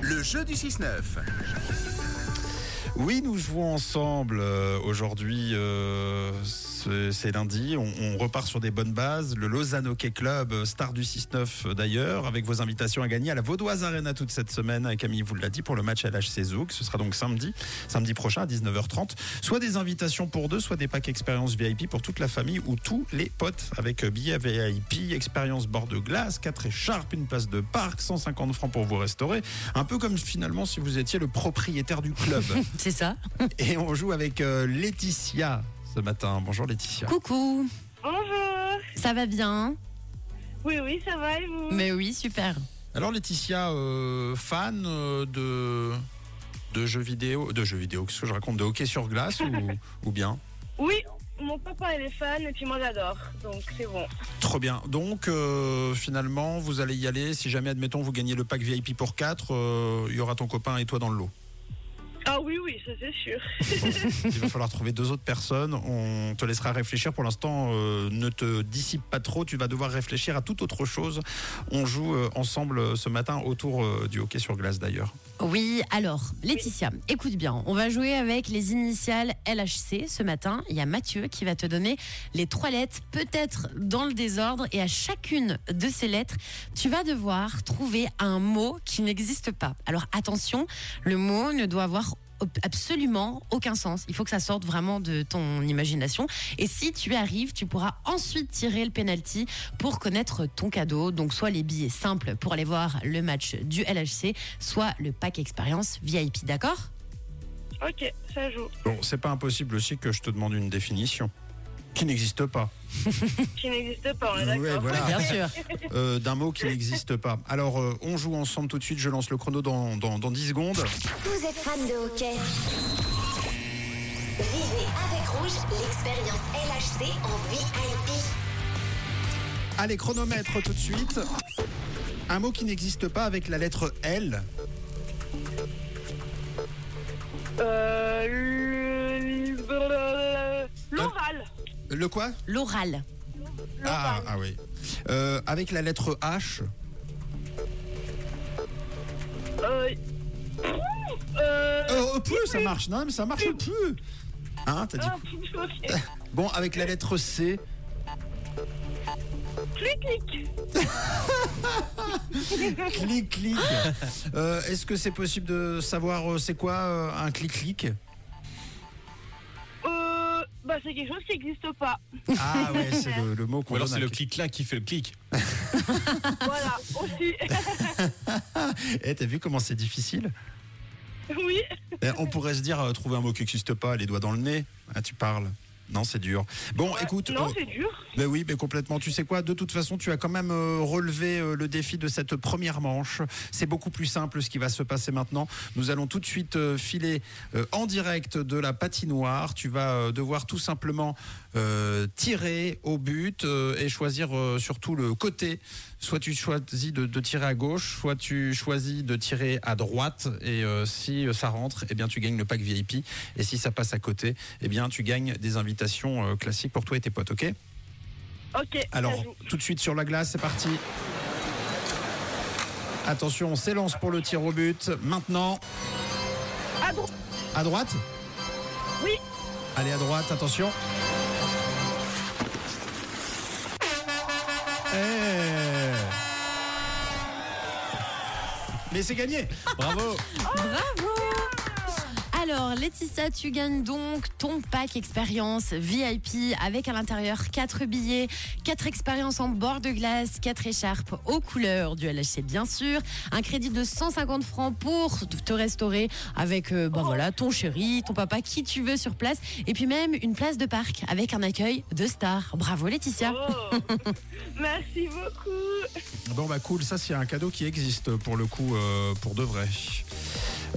Le jeu du 6-9. Oui, nous jouons ensemble euh, aujourd'hui. euh, c'est lundi. On, on repart sur des bonnes bases. Le Lausanne Hockey Club, euh, star du 6-9 euh, d'ailleurs, avec vos invitations à gagner à la Vaudoise Arena toute cette semaine. Camille vous l'a dit pour le match LHC Zouk. Ce sera donc samedi, samedi prochain à 19h30. Soit des invitations pour deux, soit des packs expérience VIP pour toute la famille ou tous les potes avec euh, billets VIP, expérience bord de glace, 4 écharpes, une place de parc, 150 francs pour vous restaurer. Un peu comme finalement si vous étiez le propriétaire du club. C'est ça. Et on joue avec euh, Laetitia ce matin. Bonjour Laetitia. Coucou, Bonjour. ça va bien Oui, oui, ça va et vous? Mais oui, super. Alors Laetitia, euh, fan euh, de de jeux vidéo, de jeux vidéo, qu'est-ce que je raconte, de hockey sur glace ou, ou bien? Oui, mon papa il est fan et puis moi j'adore, donc c'est bon. Trop bien. Donc euh, finalement, vous allez y aller. Si jamais, admettons, vous gagnez le pack VIP pour 4, il y aura ton copain et toi dans le lot. Ah oui, oui, ça c'est sûr. Il va falloir trouver deux autres personnes. On te laissera réfléchir. Pour l'instant, euh, ne te dissipe pas trop. Tu vas devoir réfléchir à toute autre chose. On joue euh, ensemble euh, ce matin autour du hockey sur glace d'ailleurs. Oui, alors, Laetitia, écoute bien, on va jouer avec les initiales LHC ce matin. Il y a Mathieu qui va te donner les trois lettres, peut-être dans le désordre, et à chacune de ces lettres, tu vas devoir trouver un mot qui n'existe pas. Alors attention, le mot ne doit avoir absolument aucun sens. Il faut que ça sorte vraiment de ton imagination. Et si tu y arrives, tu pourras ensuite tirer le penalty pour connaître ton cadeau. Donc soit les billets simples pour aller voir le match du LHC, soit le pack expérience VIP. D'accord? Ok, ça joue. Bon, c'est pas impossible aussi que je te demande une définition qui n'existe pas. Qui n'existe pas, on est d'accord. Ouais, voilà. Bien sûr. Euh, d'un mot qui n'existe pas. Alors, euh, on joue ensemble tout de suite. Je lance le chrono dans, dans, dans 10 secondes. Vous êtes fan de hockey Vivez avec Rouge l'expérience LHC en VIP. Allez, chronomètre tout de suite. Un mot qui n'existe pas avec la lettre L. Euh, Le quoi L'oral. ah, ah oui. Euh, avec la lettre H. Euh, euh, Euh, peu, ça marche. Non, mais ça marche peu. Hein, t'as dit ah, ok. Bon, avec la lettre C. Clic, clic. Clic, clic. Euh, Est-ce que c'est possible de savoir euh, c'est quoi euh, un clic-clic Euh, bah c'est quelque chose qui n'existe pas. Ah ouais, c'est le, le mot qu'on Ou alors donne c'est à- le clic-clac qui fait le clic. Voilà, aussi. Eh, t'as vu comment c'est difficile? Oui. Eh, On pourrait se dire, euh, trouver un mot qui n'existe pas, les doigts dans le nez. Ah, tu parles. Non, c'est dur. Bon, écoute. Non, euh, c'est dur. Ben oui, mais complètement. Tu sais quoi De toute façon, tu as quand même euh, relevé euh, le défi de cette première manche. C'est beaucoup plus simple ce qui va se passer maintenant. Nous allons tout de suite euh, filer euh, en direct de la patinoire. Tu vas euh, devoir tout simplement euh, tirer au but euh, et choisir euh, surtout le côté. Soit tu choisis de, de tirer à gauche, soit tu choisis de tirer à droite. Et euh, si euh, ça rentre, eh bien tu gagnes le pack VIP. Et si ça passe à côté, eh bien tu gagnes des invitations euh, classiques pour toi et tes potes. Ok? Ok, alors, tout de suite sur la glace, c'est parti. Attention, on s'élance pour le tir au but. Maintenant, à droite Oui. Allez, à droite, attention. Eh. Mais c'est gagné Bravo Bravo alors, Laetitia, tu gagnes donc ton pack expérience VIP avec à l'intérieur 4 billets, 4 expériences en bord de glace, 4 écharpes aux couleurs du LHC bien sûr, un crédit de 150 francs pour te restaurer avec euh, ben voilà, ton chéri, ton papa, qui tu veux sur place, et puis même une place de parc avec un accueil de star. Bravo Laetitia Oh. Merci beaucoup. Bon bah cool, ça c'est un cadeau qui existe pour le coup, euh, pour de vrai.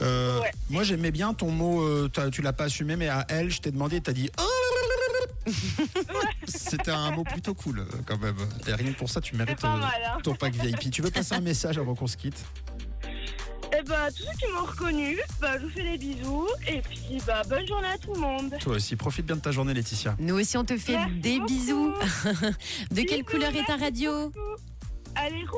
Euh, Ouais. Moi j'aimais bien ton mot, euh, tu l'as pas assumé, mais à elle, je t'ai demandé, t'as dit. Oh C'était un mot plutôt cool euh, quand même. Et rien que pour ça, tu mérites pas mal, hein. ton pack VIP. Tu veux passer un message avant qu'on se quitte? Et bah, tous ceux qui m'ont reconnu, bah, je vous fais des bisous. Et puis, bah, bonne journée à tout le monde. Toi aussi, profite bien de ta journée, Laetitia. Nous aussi on te fait Merci des beaucoup. bisous. de quelle Bisous, couleur est ta radio? beaucoup. Allez, rouge